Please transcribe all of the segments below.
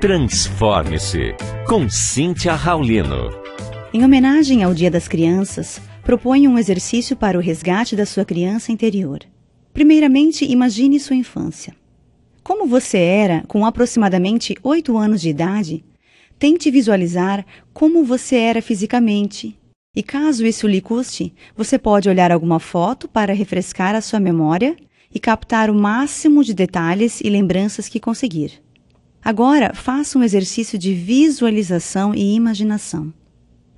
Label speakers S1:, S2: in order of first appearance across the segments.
S1: Transforme-se com Cíntia Raulino.
S2: Em homenagem ao Dia das Crianças, proponho um exercício para o resgate da sua criança interior. Primeiramente, imagine sua infância. Como você era com aproximadamente 8 anos de idade, tente visualizar como você era fisicamente. E caso isso lhe custe, você pode olhar alguma foto para refrescar a sua memória e captar o máximo de detalhes e lembranças que conseguir. Agora, faça um exercício de visualização e imaginação.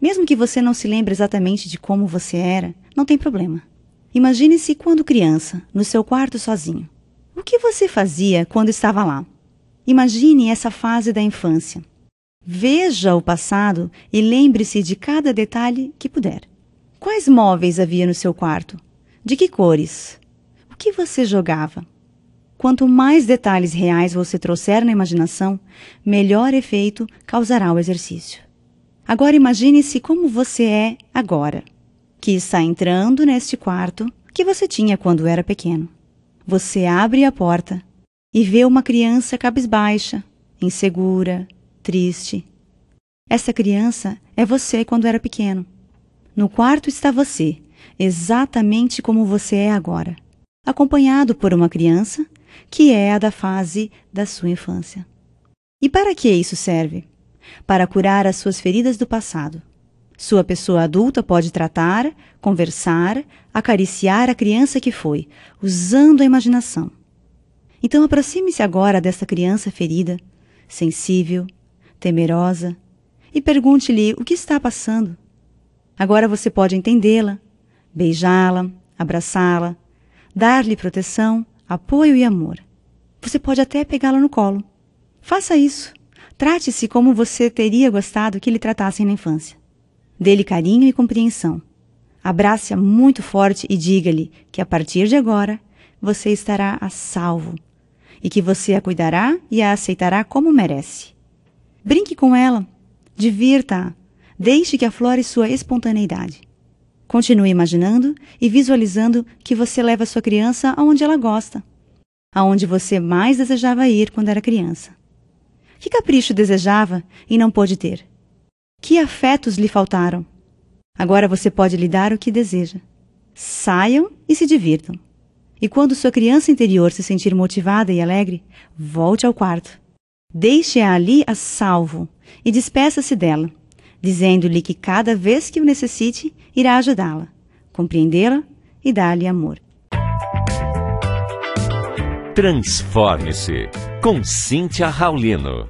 S2: Mesmo que você não se lembre exatamente de como você era, não tem problema. Imagine-se quando criança, no seu quarto sozinho. O que você fazia quando estava lá? Imagine essa fase da infância. Veja o passado e lembre-se de cada detalhe que puder. Quais móveis havia no seu quarto? De que cores? O que você jogava? Quanto mais detalhes reais você trouxer na imaginação, melhor efeito causará o exercício. Agora imagine-se como você é agora, que está entrando neste quarto que você tinha quando era pequeno. Você abre a porta e vê uma criança cabisbaixa, insegura, triste. Essa criança é você quando era pequeno. No quarto está você, exatamente como você é agora, acompanhado por uma criança que é a da fase da sua infância. E para que isso serve? Para curar as suas feridas do passado. Sua pessoa adulta pode tratar, conversar, acariciar a criança que foi, usando a imaginação. Então aproxime-se agora dessa criança ferida, sensível, temerosa, e pergunte-lhe o que está passando. Agora você pode entendê-la, beijá-la, abraçá-la, dar-lhe proteção apoio e amor. Você pode até pegá-la no colo. Faça isso. Trate-se como você teria gostado que lhe tratassem na infância. Dê-lhe carinho e compreensão. Abrace-a muito forte e diga-lhe que a partir de agora você estará a salvo e que você a cuidará e a aceitará como merece. Brinque com ela, divirta-a, deixe que aflore sua espontaneidade. Continue imaginando e visualizando que você leva sua criança aonde ela gosta, aonde você mais desejava ir quando era criança. Que capricho desejava e não pôde ter? Que afetos lhe faltaram? Agora você pode lhe dar o que deseja. Saiam e se divirtam. E quando sua criança interior se sentir motivada e alegre, volte ao quarto. Deixe-a ali a salvo e despeça-se dela dizendo-lhe que cada vez que o necessite, irá ajudá-la, compreendê-la e dar-lhe amor.
S1: Transforme-se com Cíntia Raulino.